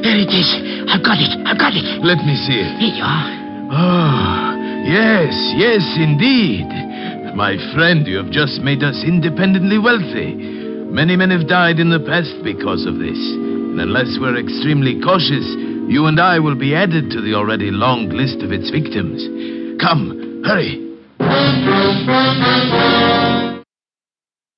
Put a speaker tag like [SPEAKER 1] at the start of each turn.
[SPEAKER 1] Here it is. I've got it. I've got it.
[SPEAKER 2] Let me see it.
[SPEAKER 1] Here you are.
[SPEAKER 2] Oh, yes, yes, indeed. My friend, you have just made us independently wealthy. Many men have died in the past because of this. And unless we're extremely cautious, you and I will be added to the already long list of its victims. Come, hurry.